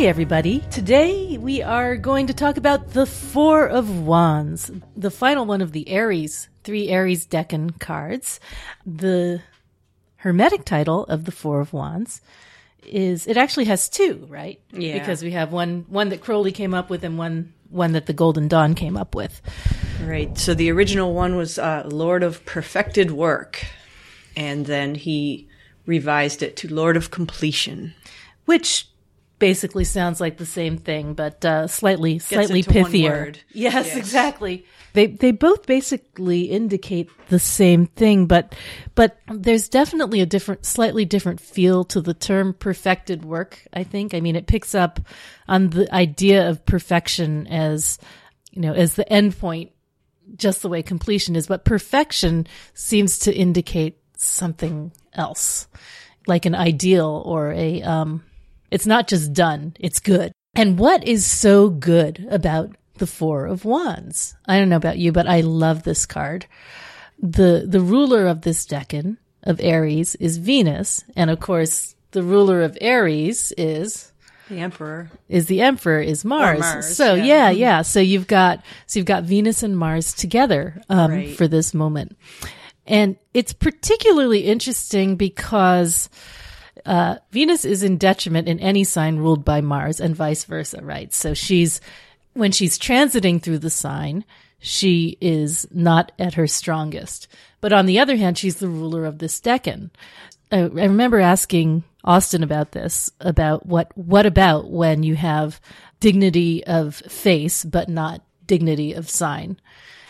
Hi, everybody. Today we are going to talk about the Four of Wands, the final one of the Aries, three Aries Decan cards. The Hermetic title of the Four of Wands is, it actually has two, right? Yeah. Because we have one, one that Crowley came up with and one, one that the Golden Dawn came up with. Right. So the original one was uh, Lord of Perfected Work, and then he revised it to Lord of Completion. Which basically sounds like the same thing, but uh, slightly slightly pithier. Yes, Yes. exactly. They they both basically indicate the same thing, but but there's definitely a different, slightly different feel to the term perfected work. I think. I mean, it picks up on the idea of perfection as you know as the end point, just the way completion is. But perfection seems to indicate something else, like an ideal or a um, it's not just done, it's good. And what is so good about the Four of Wands? I don't know about you, but I love this card. The the ruler of this decan of Aries is Venus, and of course, the ruler of Aries is The Emperor. is the emperor is Mars. Mars, so yeah. yeah. yeah, So you've got so you've got Venus and Mars together um, Right. for this moment, and it's particularly interesting because uh, Venus is in detriment in any sign ruled by Mars, and vice versa, right? So she's when she's transiting through the sign, she is not at her strongest. But on the other hand, she's the ruler of this decan. I, I remember asking Austin about this, about what, what about when you have dignity of face, but not dignity of sign?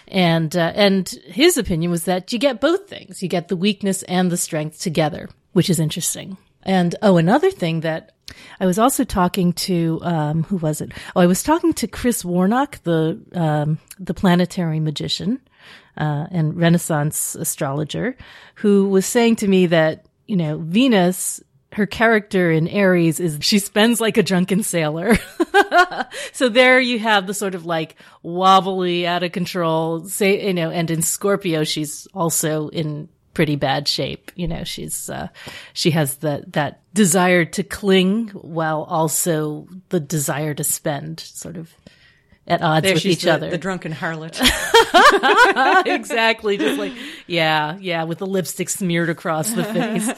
And, uh, and his opinion was that you get both things. You get the weakness and the strength together, which is interesting. And, oh, another thing that I was also talking to, um, who was it? Oh, I was talking to Chris Warnock, the, um, the planetary magician, uh, and Renaissance astrologer, who was saying to me that, you know, Venus, her character in Aries is she spends like a drunken sailor. so there you have the sort of like wobbly, out of control, say, you know, and in Scorpio, she's also in pretty bad shape. You know, she's, uh, she has that, that desire to cling while also the desire to spend sort of at odds There with each the, other. the drunken harlot. exactly. Just like, yeah, yeah, with the lipstick smeared across the face.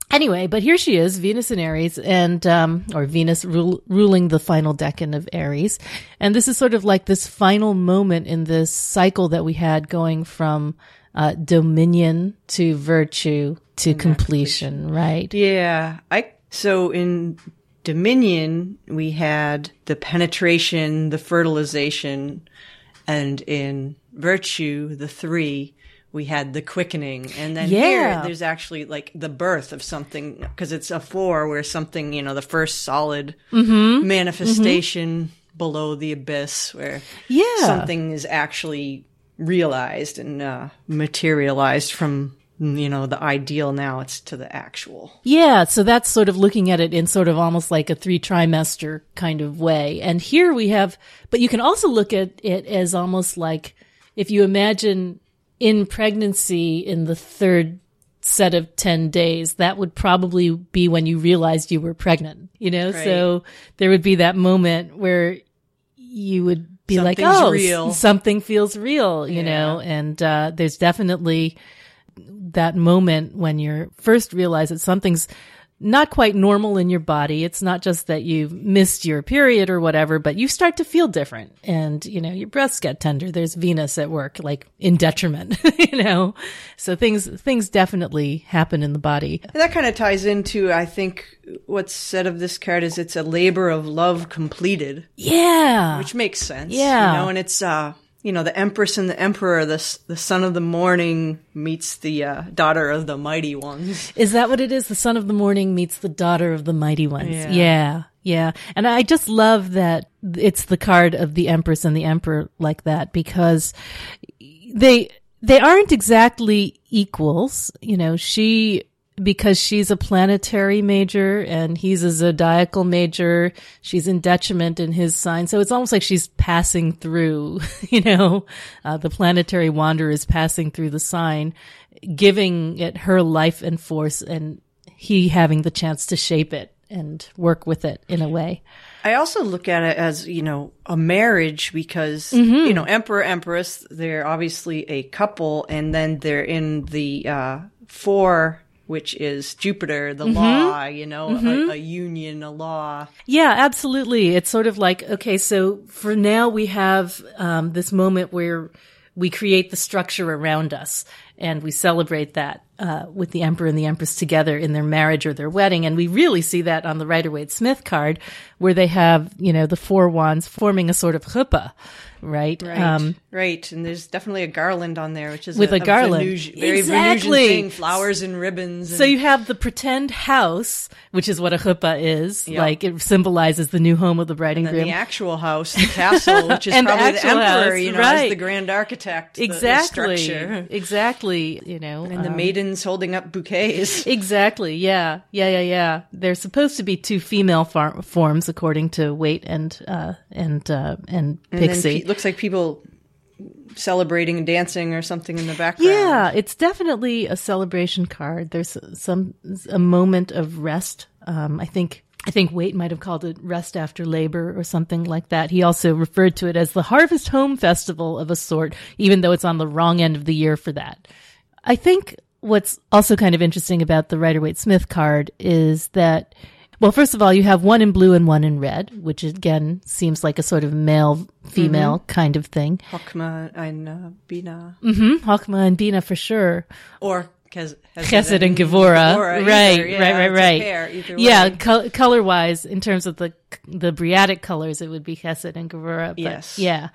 anyway, but here she is, Venus and Aries, and, um, or Venus rule, ruling the final decan of Aries. And this is sort of like this final moment in this cycle that we had going from, uh, dominion to virtue to completion, right? yeah. I so in Dominion we had the penetration, the fertilization, and in Virtue, the three, we had the quickening. And then Yeah. here there's actually like the birth of something because it's a four where something, you know, the first solid Mm-hmm. manifestation below the abyss where Yeah. something is actually realized and uh, materialized from you know the ideal now it's to the actual Yeah, so that's sort of looking at it in sort of almost like a three trimester kind of way. And here we have, but you can also look at it as almost like if you imagine in pregnancy in the third set of 10 days, that would probably be when you realized you were pregnant, you know? So there would be that moment where you would be like, oh, real." something feels real, you know? And, uh, there's definitely, that moment when you're first realize that something's not quite normal in your body. It's not just that you've missed your period or whatever, but you start to feel different and, you know, your breasts get tender. There's Venus at work, like in detriment, you know? So things, things definitely happen in the body. that kind of ties into i think what's said of this card is it's a labor of love completed Yeah. which makes sense Yeah. you know and it's uh you know the empress and the emperor the the son of the morning meets the uh, daughter of the mighty ones Is that what it is? The son of the morning meets the daughter of the mighty ones. Yeah. Yeah. Yeah. And I just love that it's the card of the empress and the emperor like that because they, they aren't exactly equals. You know, she, because she's a planetary major and he's a zodiacal major, she's in detriment in his sign. So it's almost like she's passing through, you know, uh, the planetary wanderer is passing through the sign, giving it her life and force and he having the chance to shape it and work with it in a way. I also look at it as, you know, a marriage because, you know, emperor, empress, they're obviously a couple and then they're in the, uh, four, which is Jupiter, the law, you know, a, a union, a law. Yeah, absolutely. It's sort of like, okay, so for now we have um, this moment where we create the structure around us and we celebrate that uh, with the emperor and the empress together in their marriage or their wedding. And we really see that on the Rider Waite Smith card where they have, you know, the four wands forming a sort of chuppah, right? Right. right. And there's definitely a garland on there, which is Um, With a garland. Venusian- very Exactly. Venusian thing, flowers and ribbons. And, So you have the pretend house, which is what a chuppah is, Yep. like it symbolizes the new home of the bride and then groom. the actual house, the castle, which is And the probably the, actual emperor, house, you know, right. as the grand architect. the- the exactly, structure. exactly. You know, And the um, maidens holding up bouquets. Exactly. Yeah. Yeah. Yeah. Yeah. There's supposed to be two female far- forms, according to Waite and uh, and uh, and And Pixie. pe- looks like people celebrating and dancing or something in the background. yeah, it's definitely a celebration card. There's some a moment of rest. Um, I think I think Waite might have called it rest after labor or something like that. He also referred to it as the Harvest Home Festival of a sort, even though it's on the wrong end of the year for that. I think what's also kind of interesting about the Rider Waite Smith card is that, well, first of all, you have one in blue and one in red, which again seems like a sort of male female kind of thing. Hokma and uh, Bina. hmm Hakma and Bina for sure. Or Chesed and Gevurah. Right, either. Yeah, right, right, right. pair, yeah, col- color wise, in terms of the the Briatic colors, it would be Chesed and Gevurah. But Yes. Yeah.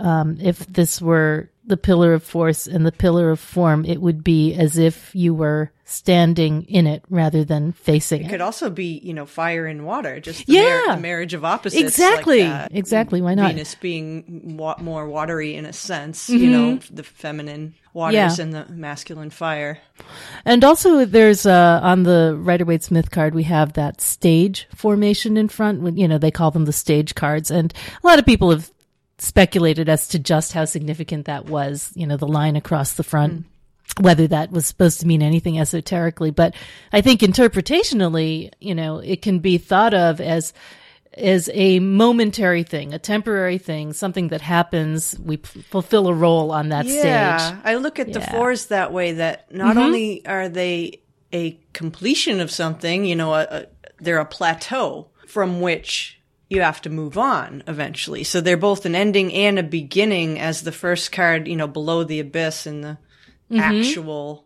Um, if this were the pillar of force and the pillar of form, it would be as if you were standing in it rather than facing it. It could also be, you know, fire and water, just the, Yeah. mar- the marriage of opposites. exactly. that. exactly. Why not? Venus being wa- more watery in a sense, you know, the feminine waters Mm-hmm. Yeah. and the masculine fire. And also, there's uh, on the Rider Waite Smith card, we have that stage formation in front. You know they call them the stage cards, and a lot of people have speculated as to just how significant that was. You know, the line across the front, whether that was supposed to mean anything esoterically. But I think interpretationally, you know, it can be thought of as as a momentary thing, a temporary thing, something that happens. We p- fulfill a role on that Yeah, stage. I look at the Yeah. Mm-hmm. fours that way. That not only are they a completion of something, you know, a, a, they're a plateau from which you have to move on eventually. So they're both an ending and a beginning, as the first card, you know, below the abyss in the actual Mm-hmm.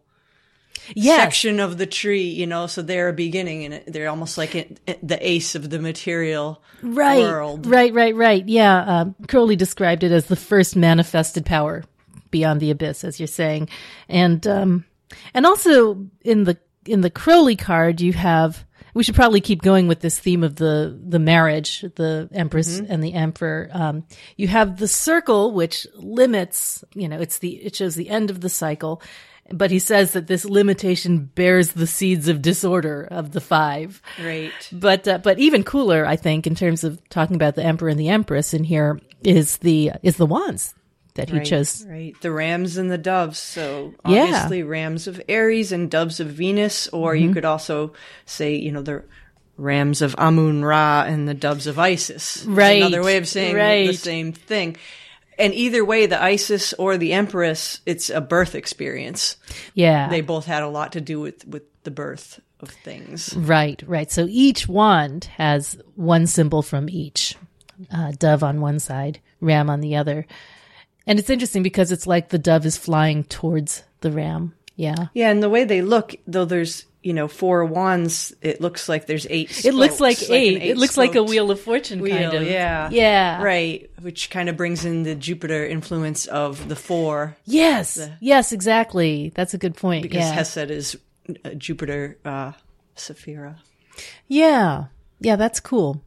Yes. section of the tree, you know. So they're a beginning, and they're almost like it, it- the ace of the material right, world. Right, right, right. Yeah. Um, Crowley described it as the first manifested power beyond the abyss, as you're saying, and um, and also in the in the Crowley card, you have. We should probably keep going with this theme of the the marriage, the empress and the emperor. Um, you have the circle, which limits. You know, it's the it shows the end of the cycle. But he says that this limitation bears the seeds of disorder of the five. Right. But uh, but even cooler, I think, in terms of talking about the emperor and the empress in here is the is the wands that he Right, chose. Right. The rams and the doves. So Yeah. obviously rams of Aries and doves of Venus, or Mm-hmm. you could also say, you know, the rams of Amun Ra and the doves of Isis. Right, Another way of saying the same thing. And either way, the Isis or the Empress, it's a birth experience. Yeah, They both had a lot to do with, with the birth of things. right, right. So each wand has one symbol from each uh, dove on one side, ram on the other, and it's interesting because it's like the dove is flying towards the ram. Yeah. Yeah, and the way they look, though there's, you know, four wands, it looks like there's eight It looks like spokes, an eight. It looks like a wheel of fortune wheel, kind of. yeah. Yeah. Right, which kind of brings in the Jupiter influence of the four, Yes. Yes, exactly. That's a good point. because yeah. Hesed is uh, Jupiter, uh, Sephira. Yeah. Yeah, that's cool.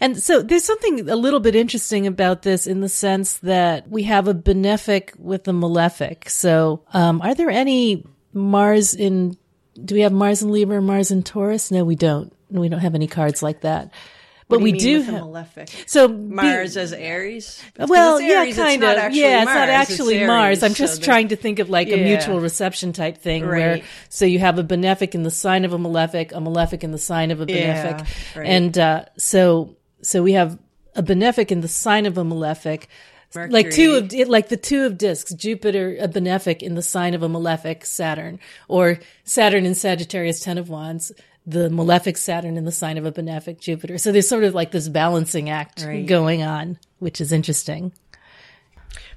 And so there's something a little bit interesting about this in the sense that we have a benefic with a malefic. So, um, are there any Mars in, do we have Mars in Libra Mars in Taurus? No, we don't. We don't have any cards like that. But What we you mean do have malefic. so be- Mars as Aries. Well, it's yeah, kind of. Yeah, it's not Mars, actually Aries, Mars. I'm just the- trying to think of like a mutual reception type thing where so you have a benefic in the sign of a malefic, a malefic in the sign of a benefic, Yeah, right. and uh, so so we have a benefic in the sign of a malefic. Like two of like the two of discs, Jupiter a benefic in the sign of a malefic Saturn, or Saturn in Sagittarius, ten of wands, the malefic Saturn in the sign of a benefic Jupiter. So there's sort of like this balancing act Right. going on, which is interesting.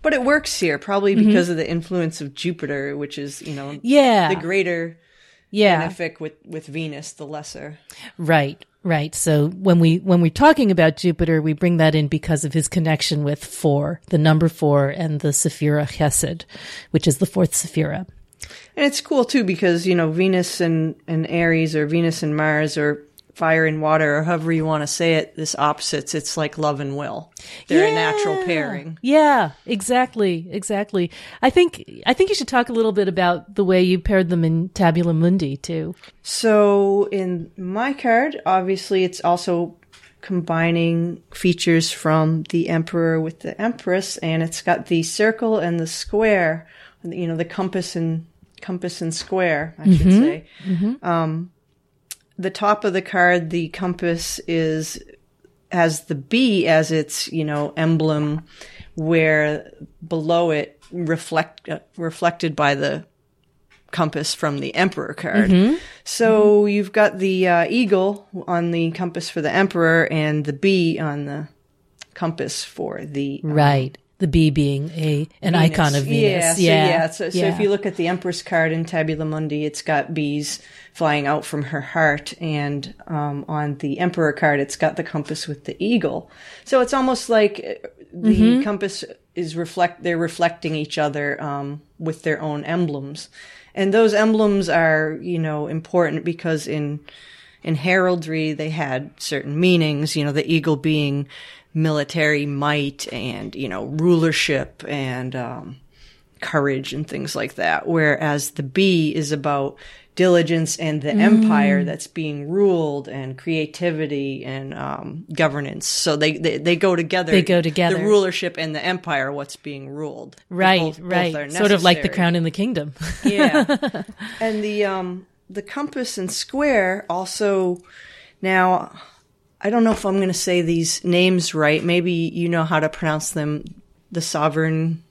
But it works here, probably Mm-hmm. because of the influence of Jupiter, which is, you know, Yeah, the greater yeah, benefic with, with Venus, the lesser. right, right. So when we when we're talking about Jupiter, we bring that in because of his connection with four, the number four, and the Sephira Chesed, which is the fourth Sephira. And it's cool too because, you know, Venus and, and Aries or Venus and Mars or fire and water or however you want to say it, this opposites, it's like love and will. They're a natural pairing. Yeah, exactly, exactly. I think I think you should talk a little bit about the way you paired them in Tabula Mundi too. So in my card, obviously it's also combining features from the emperor with the empress and it's got the circle and the square, you know, the compass and compass and square, I should say. Um, the top of the card, the compass is has the B as its, you know, emblem where below it reflect uh, reflected by the compass from the emperor card. So you've got the uh, eagle on the compass for the emperor and the bee on the compass for the Right. The bee being a an icon of Yeah, Venus. so, Yeah. yeah. So, so yeah. if you look at the Empress card in Tabula Mundi, it's got bees flying out from her heart, and um, on the Emperor card, it's got the compass with the eagle. So it's almost like uh, the Mm-hmm. compass is reflect. They're reflecting each other um, with their own emblems, and those emblems are you know important because in in heraldry they had certain meanings. You know, the eagle being military might and you know rulership and um, courage and things like that. Whereas the bee is about diligence and the Mm. empire that's being ruled and creativity and um, governance. So they, they they go together. They go together. The rulership and the empire, what's being ruled. right, Both- both right. are Sort of like the crown in the kingdom. Yeah. and the um the compass and square also now I don't know if I'm going to say these names right. Maybe you know how to pronounce them. The sovereign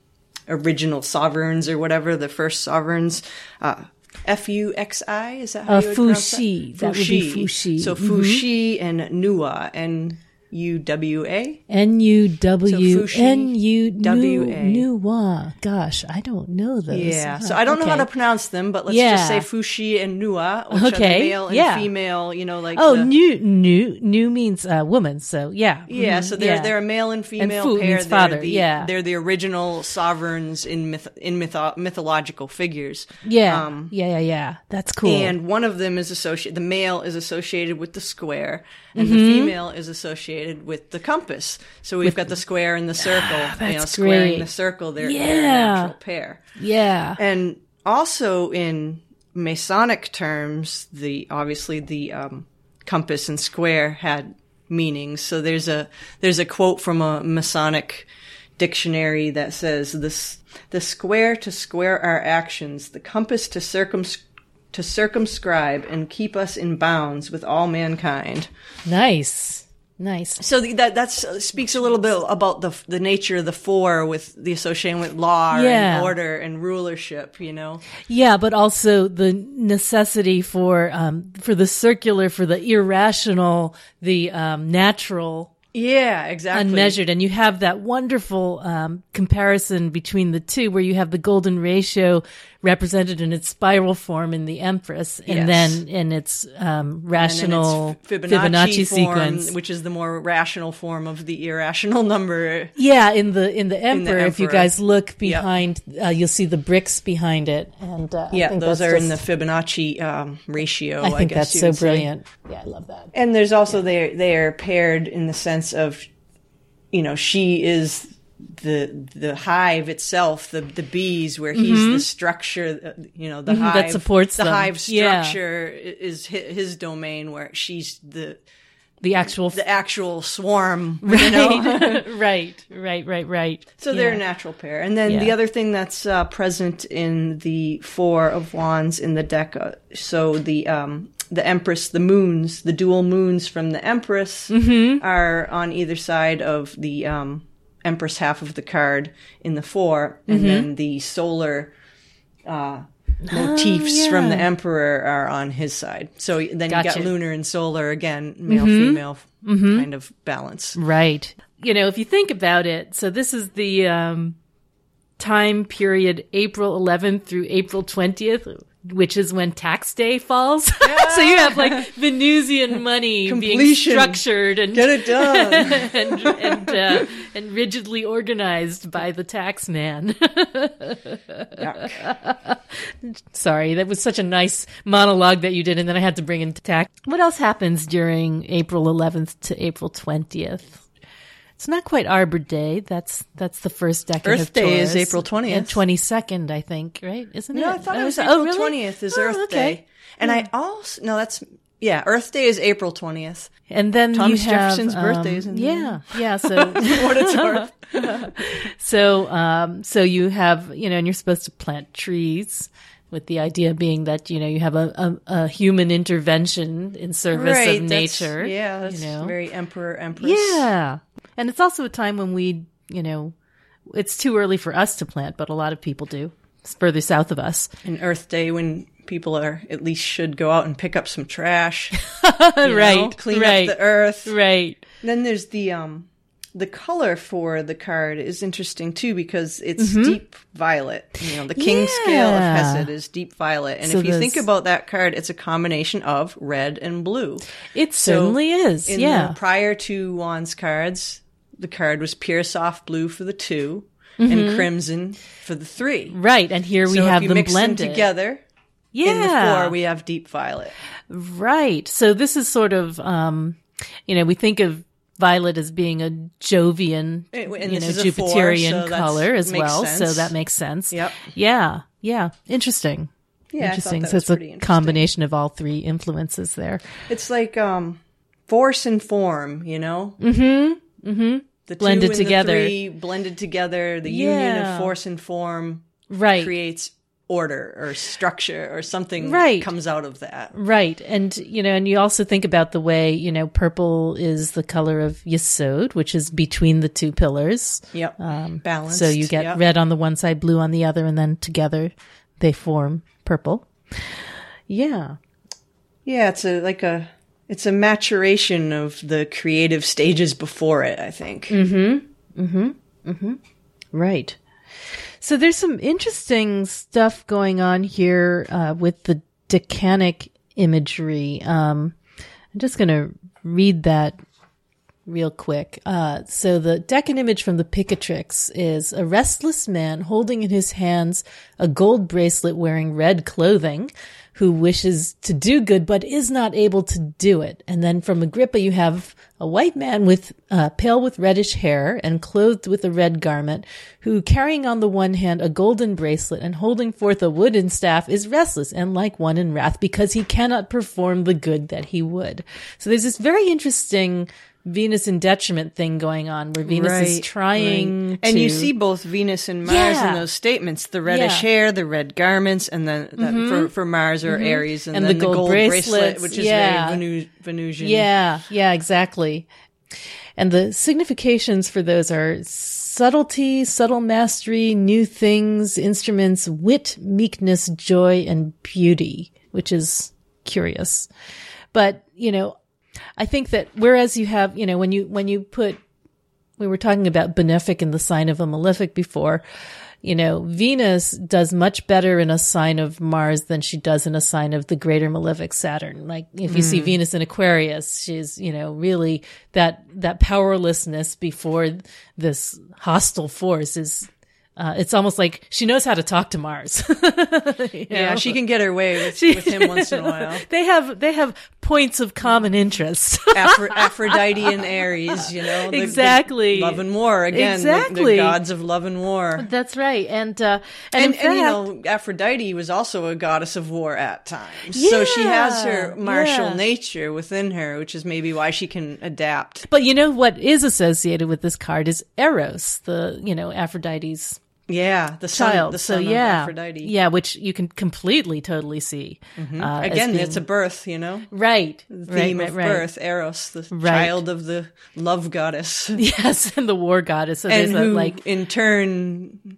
original sovereigns or whatever, the first sovereigns. Uh F U X I is that how Uh, you would pronounce Fuxi. that? That would be Fuxi. So. Fuxi and Nua N U W A. N U W N U W A. Gosh, I don't know those. Yeah, so I don't know how to pronounce them, but let's Yeah. just say Fushi and Nua, which are Okay, male and yeah. female. You know, like Oh, the, new, new, new means uh, woman. So yeah, Yeah, Mhm, so they're yeah. they're a male and female fu pair. means they're father, the, yeah. they're the original sovereigns in myth in mytho- mythological figures. yeah, um, yeah, yeah, yeah. That's cool. And one of them is associated. The male is associated with the square, and Mm-hmm. the female is associated with the compass. So we've got the square and the circle. you know, that's squaring great. the circle. They're, they're Yeah. natural pair. yeah, And also in Masonic terms, the obviously the um, compass and square had meanings. So there's a there's a quote from a Masonic dictionary that says this the square to square our actions, the compass to circums to circumscribe and keep us in bounds with all mankind. nice, nice. So the, that that's uh, speaks a little bit about the the nature of the four with the association with law Yeah. and order and rulership. You know. Yeah, but also the necessity for um for the circular, for the irrational, the um natural, Yeah, exactly. unmeasured, and you have that wonderful um comparison between the two, where you have the golden ratio represented in its spiral form in the Empress, and Yes. then in its um rational it's Fibonacci, form, sequence. which is the more rational form of the irrational number. Yeah, in the in the emperor, if you guys look behind, uh, you'll see the bricks behind it, and uh, I Yeah, think those are in the Fibonacci um, ratio. I think guess that's so would say. brilliant. Yeah, I love that. And there's also they they are paired in the sense of, you know, she is the the hive itself, the the bees, where he's the structure. uh, You know, the Mhm, that supports the them. hive Yeah. structure is hi- his domain, where she's the the actual the actual swarm. You know? right, right, right, right. So they're a natural pair. And then the other thing that's uh, present in the four of wands in the deck, uh, so the um, the Empress, the moons, the dual moons from the Empress Mm-hmm. are on either side of the um, Empress half of the card in the four, and then the solar uh, motifs from the Oh. Emperor are on his side. So then you Gotcha. Mm-hmm. got lunar and solar again, male female kind of balance. Right. You know, if you think about it, so this is the um, time period April 11th through April 20th, which is when tax day falls. so you have like Venusian money being structured and Get it done. and and, uh, and rigidly organized by the tax man. Sorry, that was such a nice monologue that you did, and then I had to bring in tax. What else happens during April 11th to April 20th? It's not quite Arbor Day. That's that's the first decade Earth of Day is April 20th. and 22nd, I think. Right? Isn't it? No, I thought it Oh, was is- April oh, really? twentieth is Oh, Earth okay. Day, and I also no, that's yeah, Earth Day is April twentieth. And then Thomas you have, Jefferson's um, birthday's in there. Yeah, yeah. So What it's worth. So, um, so you have, you know, and you're supposed to plant trees with the idea being that, you know, you have a, a, a human intervention in service right, of that's- nature. Yeah, that's you know? very Emperor Empress. Yeah. And it's also a time when we, you know, it's too early for us to plant, but a lot of people do. It's further south of us. and Earth Day when people are at least should go out and pick up some trash, you know, right. clean right. up the earth. Right. Then there's the um the color for the card is interesting too because it's Mm-hmm. deep violet. You know, the king scale of Yeah. Hesed is deep violet, and So if you think about that card, it's a combination of red and blue. It certainly is. In yeah. the prior to wands cards, the card was pure soft blue for the 2 Mm-hmm. and crimson for the three. right. And here we so have if you them blended. them together, yeah. in the four we have deep violet. Right. So this is sort of, um, you know, we think of violet as being a Jovian, you know, a four, Jupiterian so color as well. So that makes sense. Yep. Yeah. Yeah. Interesting. Yeah, interesting. So it's a combination of all three influences there. It's like um force and form, you know? Mm-hmm. Mm-hmm. The two Blended and together. The three blended together. The union of force and form Right. creates order or structure or something Right. comes out of that. Right. And, you know, and you also think about the way, you know, purple is the color of Yesod, which is between the two pillars. Yep. Balanced. Um, So you get yep. red on the one side, blue on the other, and then together they form purple. Yeah. Yeah, it's a like a it's a maturation of the creative stages before it, I think. Mm. Hmm. Mm hmm. Mm hmm. Right. So there's some interesting stuff going on here uh, with the decanic imagery. Um, I'm just going to read that real quick. Uh, so the decan image from the Picatrix is a restless man holding in his hands a gold bracelet wearing red clothing who wishes to do good but is not able to do it. And then from Agrippa you have a white man with uh, pale with reddish hair and clothed with a red garment who carrying on the one hand a golden bracelet and holding forth a wooden staff is restless and like one in wrath because he cannot perform the good that he would. So there's this very interesting Venus in detriment thing going on where Venus is trying right. And to- you see both Venus and Mars Yeah. in those statements: the reddish Yeah. Mm-hmm. hair, the red garments, and then that for for Mars or Aries, and, And then the gold bracelets, which is yeah. very Venu- Venusian. Yeah, yeah, exactly. And the significations for those are subtlety, subtle mastery, new things, instruments, wit, meekness, joy, and beauty, which is curious. But, you know, I think that whereas you have, you know, when you, when you put, we were talking about benefic in the sign of a malefic before, you know, Venus does much better in a sign of Mars than she does in a sign of the greater malefic Saturn. Like if you see Venus in Aquarius, she's, you know, really that, that powerlessness before this hostile force is, uh, it's almost like she knows how to talk to Mars. Yeah, know? she can get her way with, with him once in a while. they have they have points of common interest. Aphro- Aphrodite and Ares, you know, the- the Exactly. love and war again, the- the, Exactly. gods of love and war. That's right, and uh, And, and, in and you know, Aphrodite was also a goddess of war at times. so she has her martial yeah. nature within her, which is maybe why she can adapt. But you know what is associated with this card is Eros, the you know Aphrodite's Yeah, the son, child. the so son yeah, of Aphrodite. yeah, which you can completely, totally see. Uh, Again, being- it's a birth, you know? right The right, theme right, of right. birth, Eros, the Right. child of the love goddess. Yes, and the war goddess. So and there's a, who, like in turn,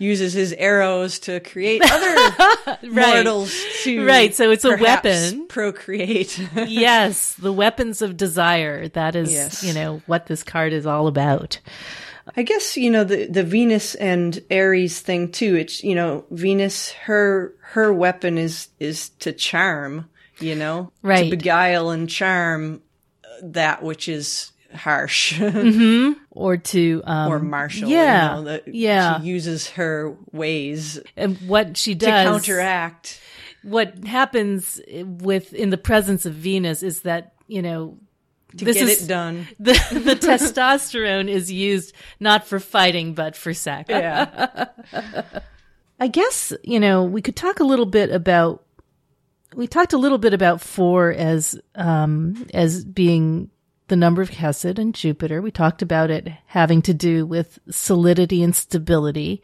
uses his arrows to create other mortals to Right, so it's a weapon. procreate. yes, the weapons of desire. That is, Yes. you know, what this card is all about. I guess you know the the Venus and Aries thing too. It's you know Venus her her weapon is is to charm, you know, Right. to beguile and charm uh, that which is harsh Or to um, or martial. Yeah, you know, that yeah. She uses her ways and what she does to does counteract. what happens with in the presence of Venus is that you know To this get is it done. the the testosterone is used not for fighting but for sex. Yeah. I guess you know we could talk a little bit about we talked a little bit about four as um as being the number of Hesed and Jupiter. We talked about it having to do with solidity and stability.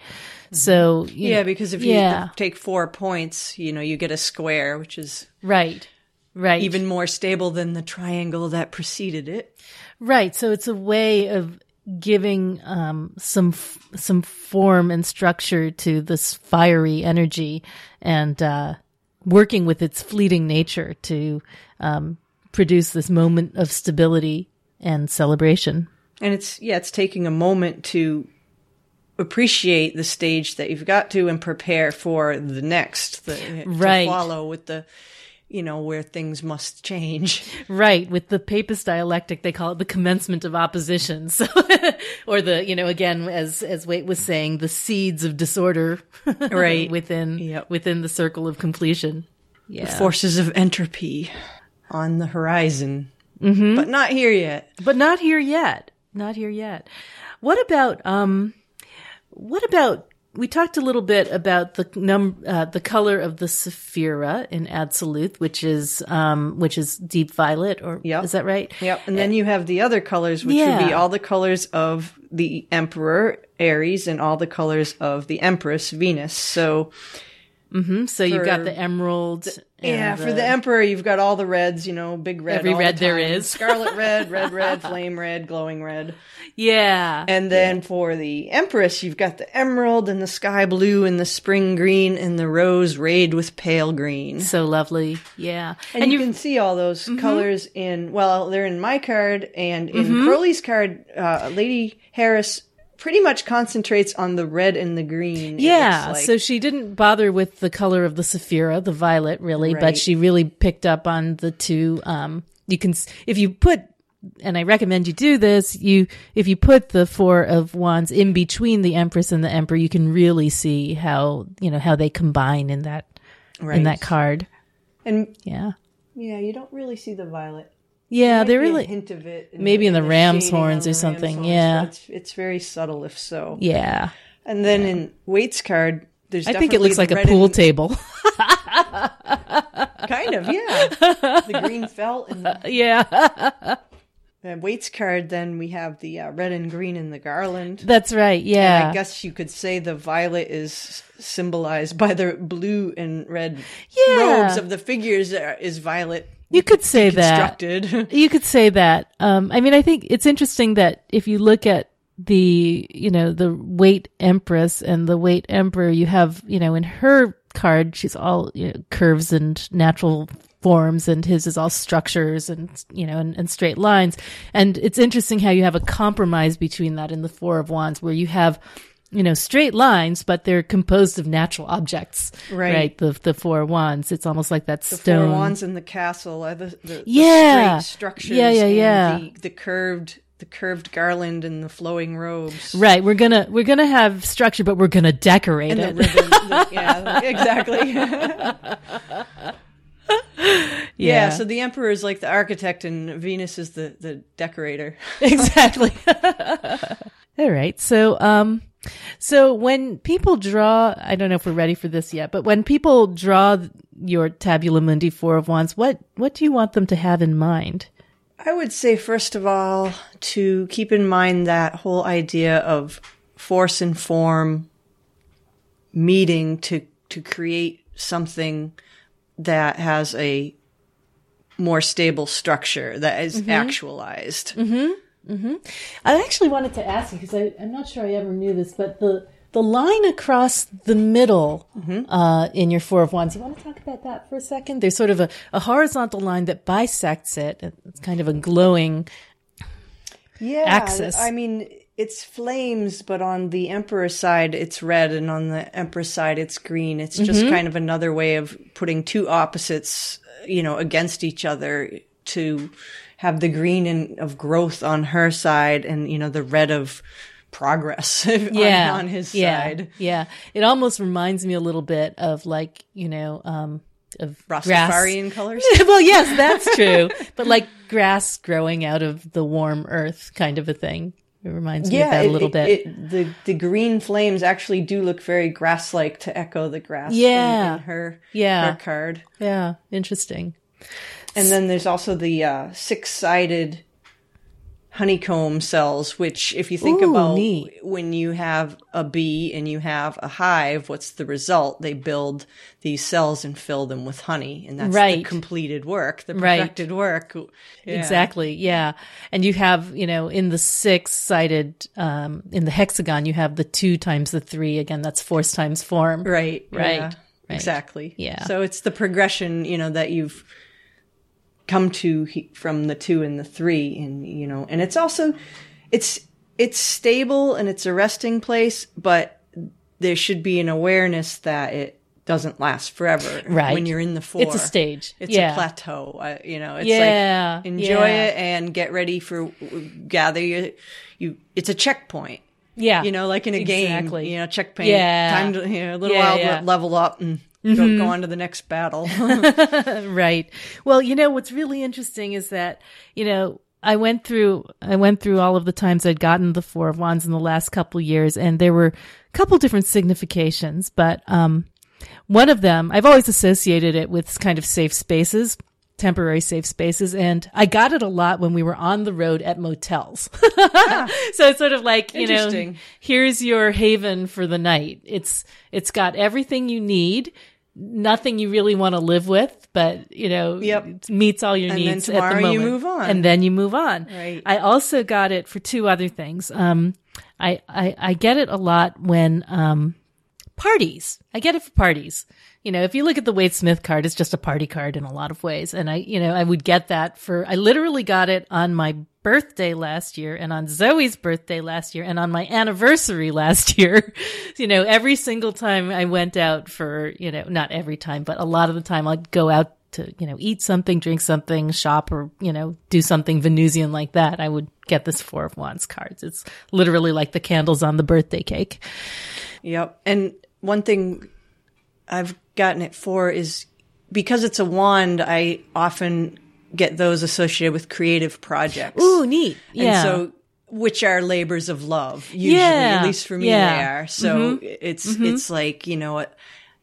So Mm-hmm. Yeah, know- because if you yeah, take four points, you know, you get a square, which is right, right, even more stable than the triangle that preceded it. Right. So it's a way of giving um, some f- some form and structure to this fiery energy, and uh, working with its fleeting nature to um, produce this moment of stability and celebration. And it's yeah, it's taking a moment to appreciate the stage that you've got to and prepare for the next, the, Right. to follow with the you know where things must change. Right. With the papist dialectic, they call it the commencement of opposition. So, or the you know again as as Waite was saying, the seeds of disorder. Right. within Yep. within the circle of completion. Yeah. Forces of entropy on the horizon, mm-hmm. but not here yet. but not here yet. Not here yet. What about um what about we talked a little bit about the num uh, the color of the Sephira in Absolute, which is um which is deep violet or Yep. is that right? Yep. And then you have the other colors, which would be all the colors of the Emperor Aries and all the colors of the Empress Venus. So Mhm. So you've got the emerald. and yeah, for the Emperor, you've got all the reds, you know, big red. Every all the red there is. Scarlet red, red red, flame red, glowing red. yeah, And then for the Empress, you've got the emerald and the sky blue and the spring green and the rose rayed with pale green. so lovely. Yeah, And, you can see all those Mm-hmm. colors in, well, they're in my card and in Mm-hmm. Crowley's card, uh, Lady Harris pretty much concentrates on the red and the green. Yeah, like. so she didn't bother with the color of the Sephira, the violet, really, Right. but she really picked up on the two. Um, you can, if you put, and I recommend you do this, you, if you put the four of wands in between the empress and the emperor, you can really see how, you know, how they combine in that, right. in that card. and Yeah. yeah, you don't really see the violet. Yeah, they really, hint of it. maybe in the ram's horns the or ram's something, horns, yeah. It's, it's very subtle if so. yeah. And then in Waite's card, there's I think it looks like a pool and- table. Kind of, yeah. the green felt and yeah. the Waite's card. Then we have the uh, red and green in the garland. That's right. Yeah. I guess you could say the violet is symbolized by the blue and red Yeah. robes of the figures are- is violet you could say that. You could say that. Um, I mean, I think it's interesting that if you look at the, you know, the Waite empress and the Waite emperor, you have, you know, in her card, she's all you know, curves and natural forms and his is all structures and, you know, and, and straight lines. And it's interesting how you have a compromise between that in the four of wands where you have, you know, straight lines, but they're composed of natural objects. Right. The, the four wands. It's almost like that the stone. four wands in the castle are the, the, the Yeah. straight structures Yeah, yeah, yeah. The, the curved the curved garland and the flowing robes Right. We're gonna we're gonna have structure, but we're gonna decorate and the it. ribbon the- yeah exactly Yeah. so the emperor is like the architect and Venus is the, the decorator. exactly. All right. So, um, so when people draw, I don't know if we're ready for this yet, but when people draw your Tabula Mundi Four of Wands, what, what do you want them to have in mind? I would say, first of all, to keep in mind that whole idea of force and form meeting to, to create something that has a more stable structure that is Mm-hmm. actualized. I actually wanted to ask you because I'm not sure I ever knew this, but the the line across the middle uh, in your Four of Wands. You want to talk about that for a second? There's sort of a, a horizontal line that bisects it. It's kind of a glowing. yeah, axis. I mean, it's flames, but on the emperor's side, it's red, and on the empress side, it's green. It's just Mm-hmm. kind of another way of putting two opposites, you know, against each other to have the green and of growth on her side, and you know, the red of progress on- Yeah, on, his yeah, side. Yeah, it almost reminds me a little bit of like you know um, of grass. Colors. well, yes, that's true. but like grass growing out of the warm earth, kind of a thing. It reminds me of that a little it- bit. it- the the green flames actually do look very grass-like to echo the grass. in- in, her Yeah. her card. yeah, interesting. And then there's also the uh, six-sided honeycomb cells, which, if you think Ooh, about neat. when you have a bee and you have a hive, what's the result? They build these cells and fill them with honey, and that's the completed work, the Right. perfected work. Yeah. Exactly. Yeah. And you have, you know, in the six sided, um, in the hexagon, you have the two times the three. Again, that's force times form. Right. Right, yeah, right. Exactly. Yeah. So it's the progression, you know, that you've come to he- from the two and the three, and you know, and it's also, it's it's stable and it's a resting place, but there should be an awareness that it doesn't last forever. Right. When you're in the four, It's a stage. It's Yeah. a plateau. Uh, you know, it's Yeah, like enjoy yeah. it and get ready for gather your you. It's a checkpoint. Yeah. You know, like in a Exactly. game, you know, checkpoint. Yeah. Time to, you know, a little while level up and go, go on to the next battle. right. Well, you know, what's really interesting is that, you know, I went through, I went through all of the times I'd gotten the Four of Wands in the last couple years, and there were a couple different significations, but, um, one of them, I've always associated it with kind of safe spaces, temporary safe spaces, and I got it a lot when we were on the road at motels. so it's sort of like, you know, here's your haven for the night. It's it's got everything you need, nothing you really want to live with, but you know, Yep. it meets all your And then needs at the you move on. and then you move on. Right. I also got it for two other things. Um, I I, I get it a lot when um parties. I get it for parties. You know, if you look at the Waite Smith card, it's just a party card in a lot of ways. And I, you know, I would get that for, I literally got it on my birthday last year and on Zoe's birthday last year and on my anniversary last year. you know, every single time I went out for, you know, not every time, but a lot of the time I'd go out to, you know, eat something, drink something, shop or, you know, do something Venusian like that. I would get this Four of Wands cards. It's literally like the candles on the birthday cake. Yep. And one thing I've gotten it for is because it's a wand, I often get those associated with creative projects. Ooh, neat. Yeah. And so which are labors of love usually Yeah. at least for me Yeah. they are so it's it's like you know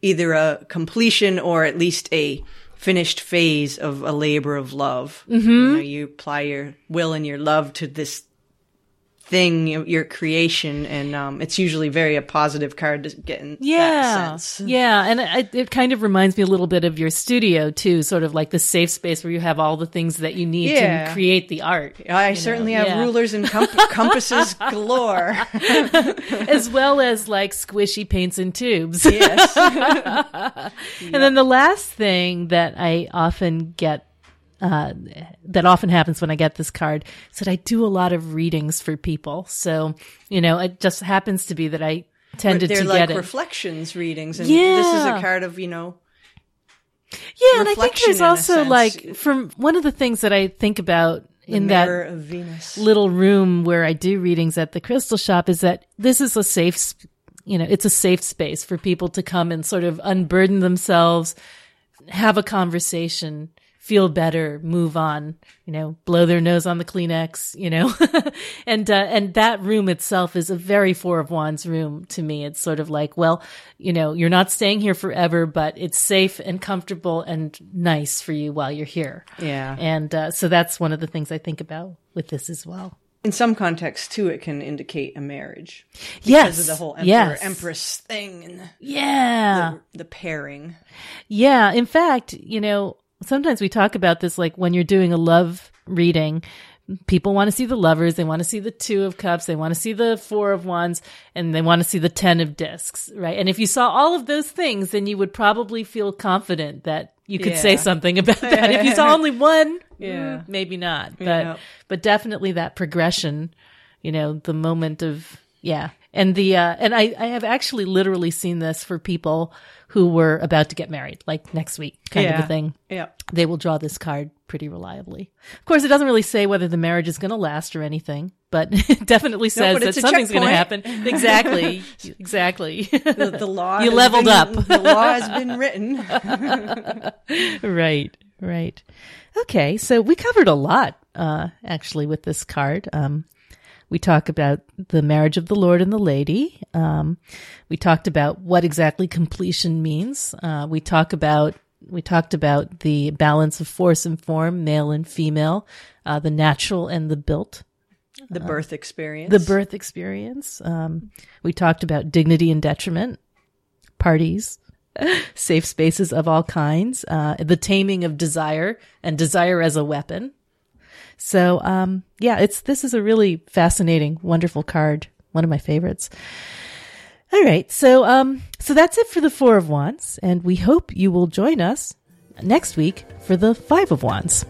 either a completion or at least a finished phase of a labor of love mm-hmm. you know you apply your will and your love to this thing your creation and um, it's usually very a positive card to get in yeah, that sense yeah, and it, it kind of reminds me a little bit of your studio too, sort of like the safe space where you have all the things that you need Yeah. to create the art, I certainly have yeah. rulers and comp- compasses galore. as well as like squishy paints and tubes. yes. And then the last thing that I often get, uh, that often happens when I get this card is that I do a lot of readings for people. So, you know, it just happens to be that I tended They're to like get it. reflections readings, and this is a card of you know yeah, and I think there's also like, from one of the things that I think about the in that little room where I do readings at the crystal shop is that this is a safe, you know, it's a safe space for people to come and sort of unburden themselves, have a conversation, feel better, move on, you know, blow their nose on the Kleenex, you know, and, uh, and that room itself is a very four of wands room to me. It's sort of like, well, you know, you're not staying here forever, but it's safe and comfortable and nice for you while you're here. Yeah. And, uh, so that's one of the things I think about with this as well. In some contexts, too, it can indicate a marriage. Yes. Because of the whole emperor yes. empress thing and Yeah. the, the pairing. Yeah. In fact, you know, sometimes we talk about this like when you're doing a love reading, people want to see the lovers, they want to see the two of cups, they want to see the four of wands, and they want to see the 10 of discs, right? And if you saw all of those things, then you would probably feel confident that you could say something about that. if you saw only one, Yeah. mm, maybe not. But Yeah. but definitely that progression, you know, the moment of yeah. And the uh and I I have actually literally seen this for people who were about to get married, like next week kind of a thing. Yeah. They will draw this card pretty reliably. Of course, it doesn't really say whether the marriage is going to last or anything, but it definitely says but that something's going to happen. Exactly. exactly. The, the law. You leveled been- up. the law has been written. right, right. Okay, so we covered a lot uh actually with this card. Um we talk about the marriage of the Lord and the Lady. Um we talked about what exactly completion means. Uh we talk about we talked about the balance of force and form, male and female, uh the natural and the built. The birth experience. the birth experience. Um, we talked about dignity and detriment, parties, safe spaces of all kinds, uh, the taming of desire and desire as a weapon. So, um, yeah, it's, this is a really fascinating, wonderful card. One of my favorites. All right. So, um, so that's it for the four of wands and we hope you will join us next week for the five of wands.